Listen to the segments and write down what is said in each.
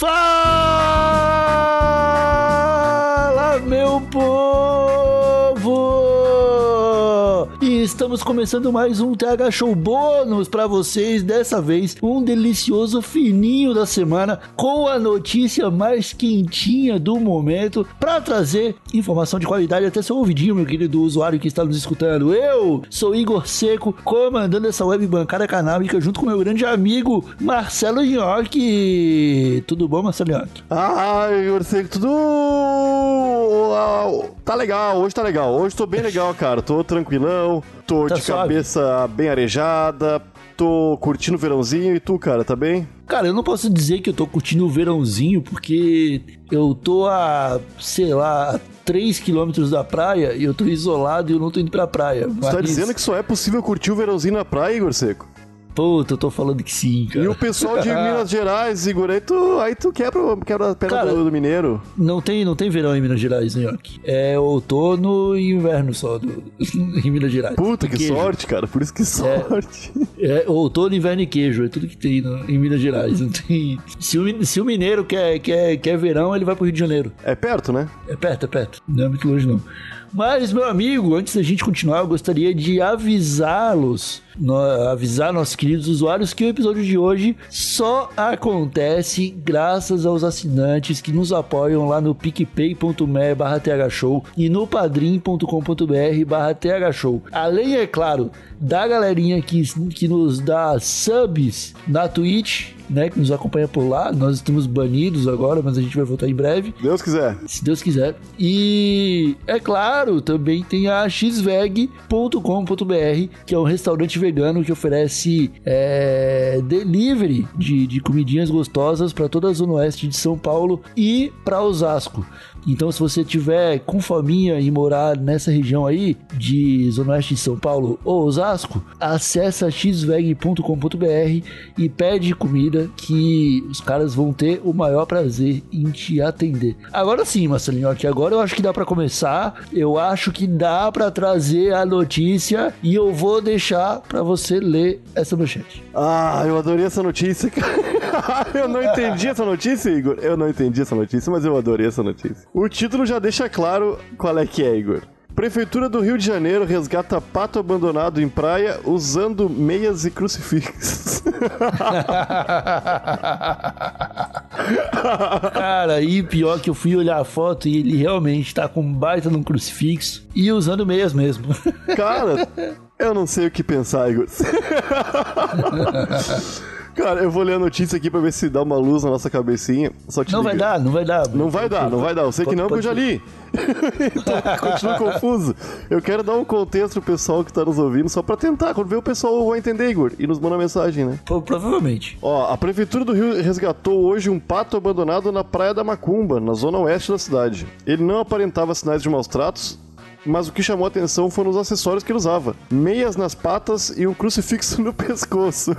Fala, estamos começando mais um TH Show bônus para vocês. Dessa vez, um delicioso fininho da semana com a notícia mais quentinha do momento para trazer informação de qualidade até seu ouvidinho, meu querido usuário que está nos escutando. Eu sou Igor Seco, comandando essa web bancada canábica junto com meu grande amigo Marcelo Nhoque. Tudo bom, Marcelo Nhoque? Ai, Igor Seco, tudo. Tá legal, hoje tá legal. Hoje tô bem legal, cara. Tô tranquilão, tô Tá de suave? cabeça bem arejada, tô curtindo o verãozinho. E tu, cara, tá bem? Cara, eu não posso dizer que eu tô curtindo o verãozinho, porque eu tô a, sei lá, a 3 quilômetros da praia e eu tô isolado e eu não tô indo pra praia. Tu tá dizendo que só é possível curtir o verãozinho na praia, Igor Seco? Puta, eu tô falando que sim, cara. E o pessoal de Minas Gerais, Igor, aí tu, aí tu quebra, quebra a perna Cara, do, do mineiro. Não tem, não tem verão em Minas Gerais, né, Nhoque? É outono e inverno só do, em Minas Gerais. Puta, que Queijo. sorte, cara. Por isso que sorte. É outono, inverno e queijo, é tudo que tem no- em Minas Gerais. Não tem... se, o, se o mineiro quer, quer, quer verão, ele vai pro Rio de Janeiro. É perto, né? É perto, é perto. Não é muito longe, não. Mas, meu amigo, antes da gente continuar, eu gostaria de avisá-los, avisar nossos queridos usuários que o episódio de hoje só acontece graças aos assinantes que nos apoiam lá no picpay.me barra thshow e no padrim.com.br barra thshow. Além, é claro, da galerinha que, que nos dá subs na Twitch, né, que nos acompanha por lá. Nós estamos banidos agora, mas a gente vai voltar em breve Deus quiser. se Deus quiser. E é claro, também tem a xveg.com.br, que é um restaurante vegano que oferece é, delivery de, de comidinhas gostosas para toda a zona oeste de São Paulo e para Osasco. Então, se você tiver com faminha e morar nessa região aí de Zona Oeste de São Paulo ou Osasco, acessa xveg.com.br e pede comida que os caras vão ter o maior prazer em te atender. Agora sim, Marcelinho, que agora eu acho que dá pra começar. Eu acho que dá pra trazer a notícia e eu vou deixar pra você ler essa manchete. Ah, eu adorei essa notícia, cara. eu não entendi essa notícia, Igor. Eu não entendi essa notícia, mas eu adorei essa notícia. O título já deixa claro qual é que é, Igor. Prefeitura do Rio de Janeiro resgata pato abandonado em praia usando meias e crucifixos. Cara, e pior que eu fui olhar a foto e ele realmente tá com um baita num crucifixo e usando meias mesmo. Cara, eu não sei o que pensar, Igor. Cara, eu vou ler a notícia aqui pra ver se dá uma luz na nossa cabecinha. Só te Não vai dar, não vai dar. Não vai dar, não vai dar. Eu sei que não, porque eu já li. então, continuo confuso. Eu quero dar um contexto pro pessoal que tá nos ouvindo, só pra tentar. Quando ver o pessoal vai entender, Igor, e nos manda mensagem, né? Pro- Provavelmente. Ó, a Prefeitura do Rio resgatou hoje um pato abandonado na Praia da Macumba, na zona oeste da cidade. Ele não aparentava sinais de maus tratos, mas o que chamou atenção foram os acessórios que ele usava: meias nas patas e um crucifixo no pescoço.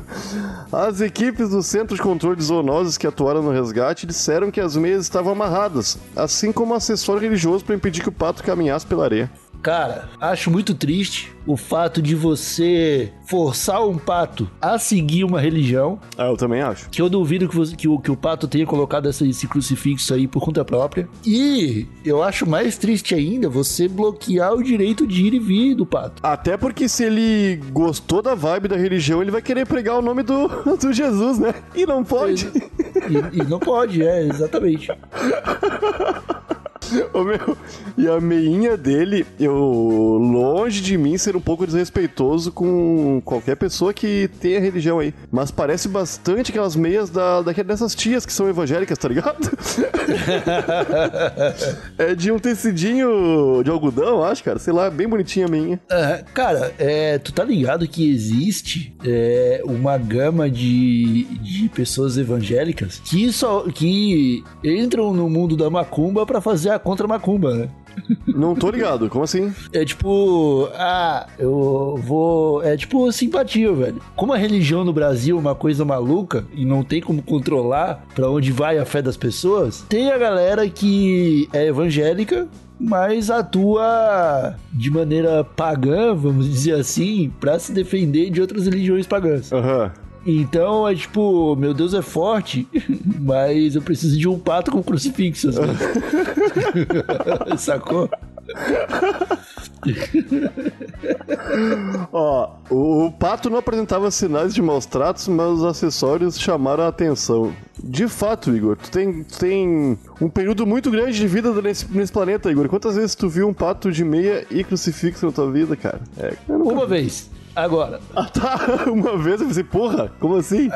As equipes do Centro de Controle de Zoonoses que atuaram no resgate disseram que as meias estavam amarradas, assim como um acessório religioso para impedir que o pato caminhasse pela areia. Cara, acho muito triste o fato de você forçar um pato a seguir uma religião. Ah, eu também acho. Que eu duvido que, você- que o, que o pato tenha colocado essa- esse crucifixo aí por conta própria. E eu acho mais triste ainda você bloquear o direito de ir e vir do pato. Até porque se ele gostou da vibe da religião, ele vai querer pregar o nome do, do Jesus, né? E não pode. E, e não pode, é, exatamente. Ô, meu, e a meinha dele, eu longe de mim ser um pouco desrespeitoso com qualquer pessoa que tenha religião aí. Mas parece bastante aquelas meias da, daquelas dessas tias que são evangélicas, tá ligado? é de um tecidinho de algodão, acho, cara. Sei lá, bem bonitinha a meinha. Ah, cara, é, tu tá ligado que existe é, uma gama de, de pessoas evangélicas que só que entram no mundo da macumba pra fazer a contra macumba, né? Não tô ligado, como assim? É tipo, ah, eu vou. É tipo simpatia, velho. Como a religião no Brasil é uma coisa maluca e não tem como controlar pra onde vai a fé das pessoas, tem a galera que é evangélica. Mas atua de maneira pagã, vamos dizer assim, pra se defender de outras religiões pagãs. Aham. Então é tipo, meu Deus é forte, mas eu preciso de um pato com crucifixo. vezes. Sacou? Ó, o, o pato não apresentava sinais de maus tratos, mas os acessórios chamaram a atenção. De fato, Igor, tu tem, tu tem um período muito grande de vida nesse, nesse planeta, Igor. Quantas vezes tu viu um pato de meia e crucifixo na tua vida, cara? É, nunca Uma vez. Agora. Ah, tá. Uma vez eu pensei, porra, como assim?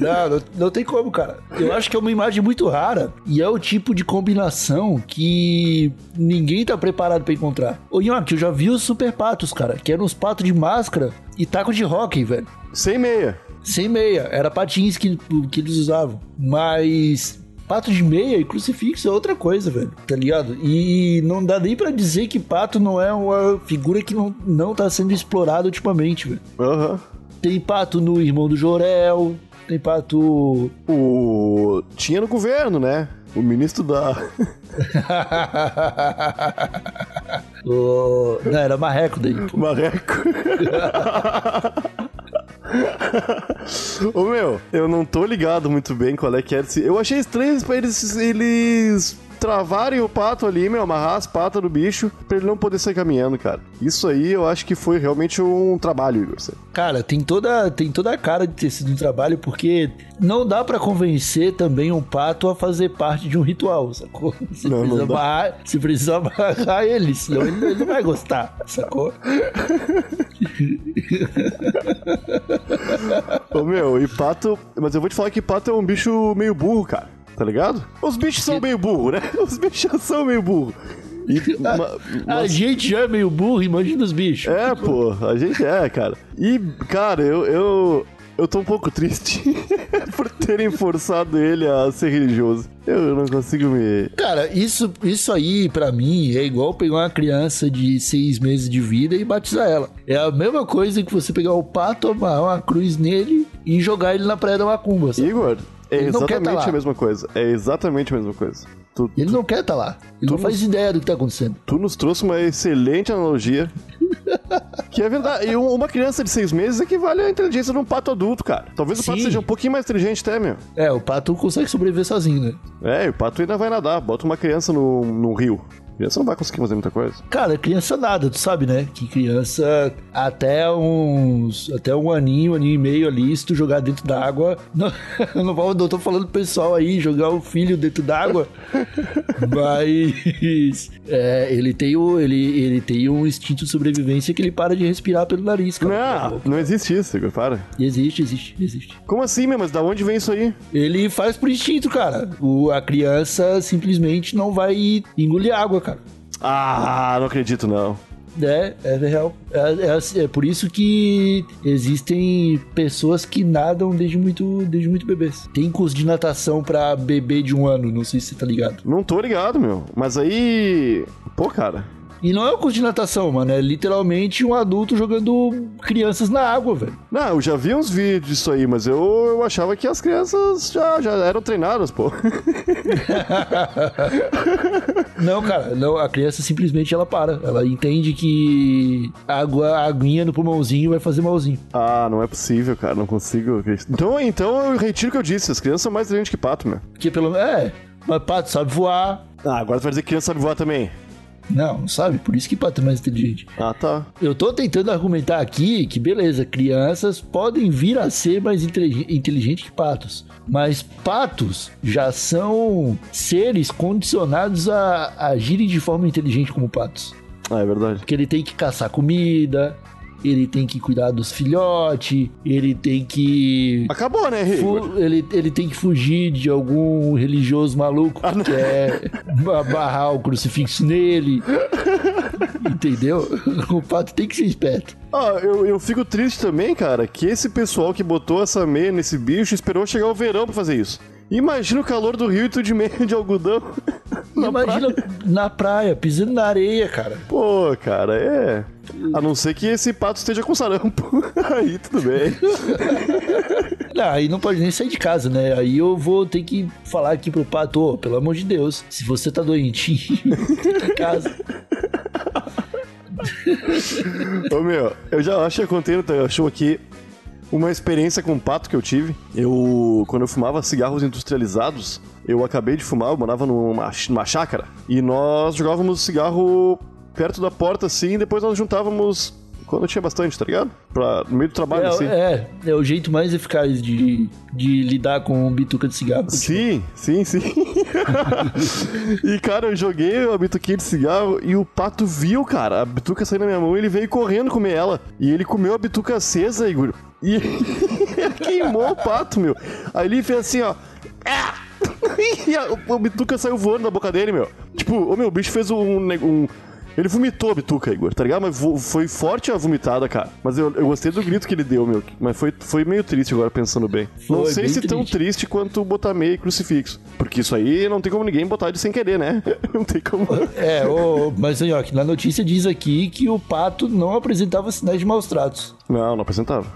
Não, não, não tem como, cara. Eu acho que é uma imagem muito rara e é o tipo de combinação que ninguém tá preparado pra encontrar. Ô, Nhoque, eu já vi os super patos, cara, que eram uns patos de máscara e taco de hockey, velho. Sem meia. Sem meia, era patins que, que eles usavam. Mas pato de meia e crucifixo é outra coisa, velho, tá ligado? E não dá nem pra dizer que pato não é uma figura que não, não tá sendo explorada ultimamente, velho. Aham. Tem pato no Irmão do Jorel, tem pato. O. Tinha no governo, né? O ministro da. o... Não, era marreco daí. pô. Marreco. Ô meu, eu não tô ligado muito bem qual é que era esse. Eu achei estranho eles, eles travarem o pato ali, meu, amarrar as patas do bicho pra ele não poder sair caminhando, cara. Isso aí eu acho que foi realmente um trabalho, Igor. Cara, tem toda, tem toda a cara de ter sido um trabalho, porque não dá pra convencer também um pato a fazer parte de um ritual, sacou? Você, Não, não precisa, dá. amarrar, você precisa amarrar ele, senão ele, ele não vai gostar, sacou? Ô meu, e pato. Mas eu vou te falar que pato é um bicho meio burro, cara. Tá ligado? Os bichos são meio burro, né? Os bichos são meio burro. E, A mas- gente já é meio burro, imagina os bichos. É, pô, a gente é, cara. E, cara, eu. eu... Eu tô um pouco triste por terem forçado ele a ser religioso. Eu não consigo me. Cara, isso, isso aí, pra mim, é igual pegar uma criança de seis meses de vida e batizar ela. É a mesma coisa que você pegar o pato, amarrar uma cruz nele e jogar ele na praia da macumba. sabe? Igor, é Ele tá exatamente lá. a mesma coisa. É exatamente a mesma coisa. Tu, Ele não quer estar lá. Ele não Tu faz ideia do que tá acontecendo. tu nos trouxe uma excelente analogia. que é verdade. E um- uma criança de seis meses equivale à inteligência de um pato adulto, cara. Talvez o pato Sim. seja um pouquinho mais inteligente até, meu. É, o pato consegue sobreviver sozinho, né? É, e o pato ainda vai nadar. Bota uma criança no, no rio. Criança não vai conseguir fazer muita coisa. Cara, criança nada, tu sabe, né? Que criança até uns. Até um aninho, aninho e meio ali, se tu jogar dentro da água. Não, não, vou- não tô falando pessoal aí, jogar o filho dentro d'água. mas. é, ele, tem o, ele, ele tem um instinto de sobrevivência que ele para de respirar pelo nariz, cara. Não, não existe isso. Para. Existe, existe, existe. Como assim, meu? Mas da onde vem isso aí? Ele faz por instinto, cara. O, a criança simplesmente não vai engolir água, cara. Ah, não acredito, não. É, é real. É, é assim- é por isso que existem pessoas que nadam desde muito, desde muito bebês. Tem curso de natação pra bebê de um ano, não sei se você tá ligado. Não tô ligado, meu. Mas aí. Pô, cara. E não é um curso de natação, mano. É literalmente um adulto jogando crianças na água, velho. Não, eu já vi uns vídeos disso aí, mas eu, eu achava que as crianças já, já eram treinadas, pô. Não, cara, não, a criança simplesmente ela para. Ela entende que água, a aguinha no pulmãozinho vai fazer malzinho. ah, não é possível, cara. Não consigo. Então, então eu retiro o que eu disse. As crianças são mais inteligentes que pato, meu. Porque pelo É, mas pato sabe voar. Ah, agora tu vai dizer que criança sabe voar também. Não, sabe? Por isso que pato é mais inteligente. Ah, tá. Eu tô tentando argumentar aqui que, beleza, crianças podem vir a ser mais intelig- inteligentes que patos. Mas patos já são seres condicionados a agirem de forma inteligente como patos. Ah, é verdade. Porque ele tem que caçar comida, ele tem que cuidar dos filhotes, ele tem que. Acabou, né, fu- ele, ele tem que fugir de algum religioso maluco que quer barrar o crucifixo nele. Entendeu? O pato tem que ser esperto. Ah, eu, eu fico triste também, cara, que esse pessoal que botou essa meia nesse bicho esperou chegar o verão pra fazer isso. Imagina o calor do rio e tu de meia de algodão. na Imagina praia. na praia, pisando na areia, cara. Pô, cara, é. A não ser que esse pato esteja com sarampo. Aí tudo bem. Não, aí não pode nem sair de casa, né? Aí eu vou ter que falar aqui pro pato, ô, pelo amor de Deus, se você tá doentinho, fica em casa. Ô meu, eu já acho que eu contei no teu show aqui uma experiência com pato que eu tive. Eu, quando eu fumava cigarros industrializados, eu acabei de fumar, eu morava numa, numa chácara, e nós jogávamos cigarro perto da porta assim, e depois nós juntávamos quando tinha bastante, tá ligado? Pra, no meio do trabalho, é, assim. É, é o jeito mais eficaz de, de lidar com bituca de cigarro. Sim, sim, sim. e, cara, eu joguei a bituquinha de cigarro e o pato viu, cara, a bituca saindo na minha mão e ele veio correndo comer ela. E ele comeu a bituca acesa, Igor. E queimou o pato, meu. Aí ele fez assim, ó. E a, a bituca saiu voando da boca dele, meu. Tipo, o meu bicho fez um, um ele vomitou a bituca, Igor, tá ligado? Mas foi forte a vomitada, cara. Mas eu, eu gostei do grito que ele deu, meu. Mas foi, foi meio triste agora, pensando bem. Foi não sei se triste. tão triste quanto botar meio crucifixo. Porque isso aí não tem como ninguém botar de sem querer, né? não tem como. É, o, mas aí, ó, que na notícia diz aqui que o pato não apresentava sinais de maus tratos. Não, não apresentava.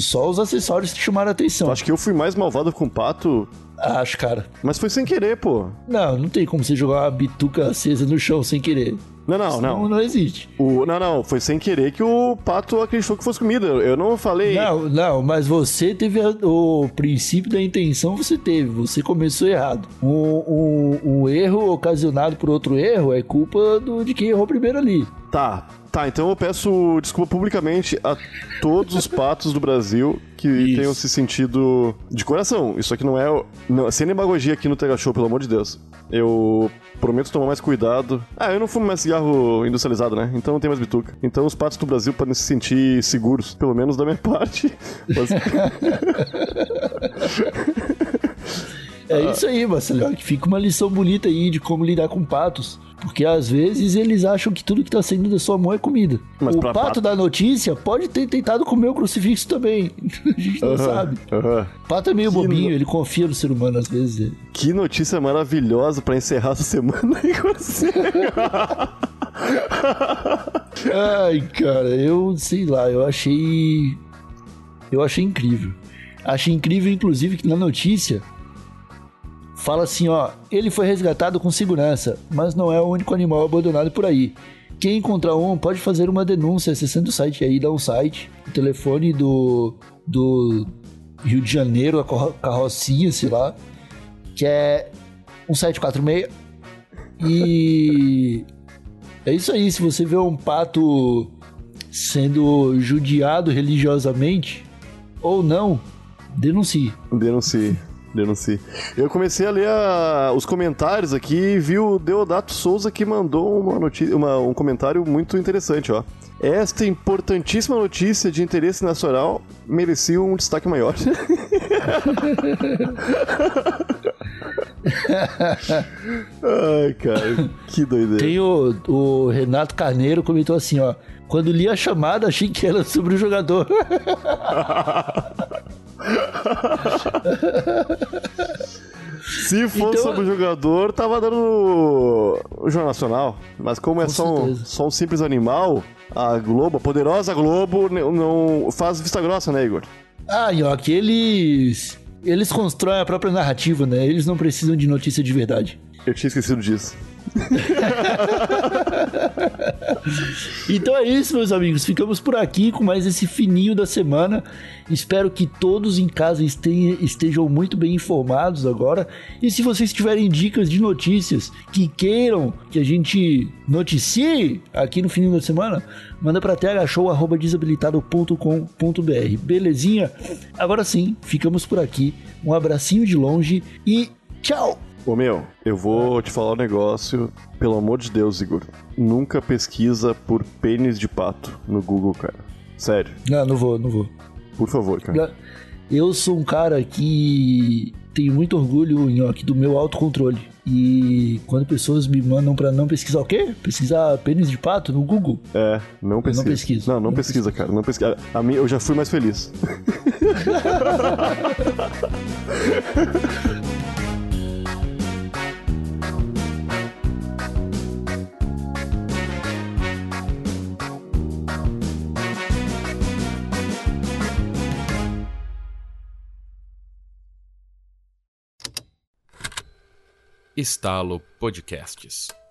Só os acessórios que chamaram a atenção. Acho que eu fui mais malvado com o pato Acho, cara. Mas foi sem querer, pô. Não, não tem como você jogar uma bituca acesa no chão sem querer. Não, não, não. Não, não existe. O, não, não, foi sem querer que o pato acreditou que fosse comida. Eu não falei. Não, não, mas você teve a, o princípio da intenção, você teve. Você começou errado. Um, um, um erro ocasionado por outro erro é culpa do, de quem errou primeiro ali. Tá, Tá, então eu peço desculpa publicamente a todos os patos do Brasil que Isso. tenham se sentido de coração. Isso aqui não é. Não, sem demagogia aqui no Tega Show, pelo amor de Deus. Eu prometo tomar mais cuidado. Ah, eu não fumo mais cigarro industrializado, né? Então não tem mais bituca. Então os patos do Brasil podem se sentir seguros, pelo menos da minha parte. Mas... É isso aí, Marcelo. Que fica uma lição bonita aí de como lidar com patos. Porque às vezes eles acham que tudo que tá saindo da sua mão é comida. Mas o pato, pato, da notícia pode ter tentado comer o crucifixo também. A gente não sabe. Pato é meio que bobinho, no... ele confia no ser humano às vezes. Que notícia maravilhosa para encerrar essa semana aí com você. Ai, cara, eu sei lá, eu achei. Eu achei incrível. Achei incrível, inclusive, que na notícia fala assim, ó, ele foi resgatado com segurança, mas não é o único animal abandonado por aí. Quem encontrar um pode fazer uma denúncia acessando o site aí, dá um site, o telefone do, do Rio de Janeiro, a carrocinha, sei lá, que é 1746. E é isso aí, se você vê um pato sendo judiado religiosamente ou não, denuncie. Denuncie denuncie. Eu comecei a ler a, os comentários aqui e vi o Deodato Souza que mandou uma notícia, uma, um comentário muito interessante, ó. Esta importantíssima notícia de interesse nacional merecia um destaque maior. Ai, cara, que doideira. Tem o, o Renato Carneiro comentou assim, ó. Quando li a chamada, achei que era sobre o jogador. Se fosse então, sobre o jogador, tava dando o Jornal Nacional. Mas como é só um, só um, simples animal, a Globo, a poderosa Globo, não faz vista grossa, né, Igor? Ah, que eles, eles constroem a própria narrativa, né? Eles não precisam de notícia de verdade. Eu tinha esquecido disso. então é isso, meus amigos. Ficamos por aqui com mais esse fininho da semana. Espero que todos em casa estejam muito bem informados agora. E se vocês tiverem dicas de notícias que queiram que a gente noticie aqui no fininho da semana, manda para thshow.desabilitado.com.br. Belezinha? Agora sim, ficamos por aqui. Um abracinho de longe e tchau! Ô meu, eu vou te falar um negócio, pelo amor de Deus, Igor. Nunca pesquisa por pênis de pato no Google, cara. Sério. Não, não vou, não vou. Por favor, cara. Eu sou um cara que tenho muito orgulho aqui do meu autocontrole. E quando pessoas me mandam para não pesquisar o quê? Pesquisar pênis de pato no Google? É, não pesquisa. não pesquiso. Não, não, não pesquisa, pesquiso. cara. Não pesquisa. A mim, eu já fui mais feliz. Estalo Podcasts.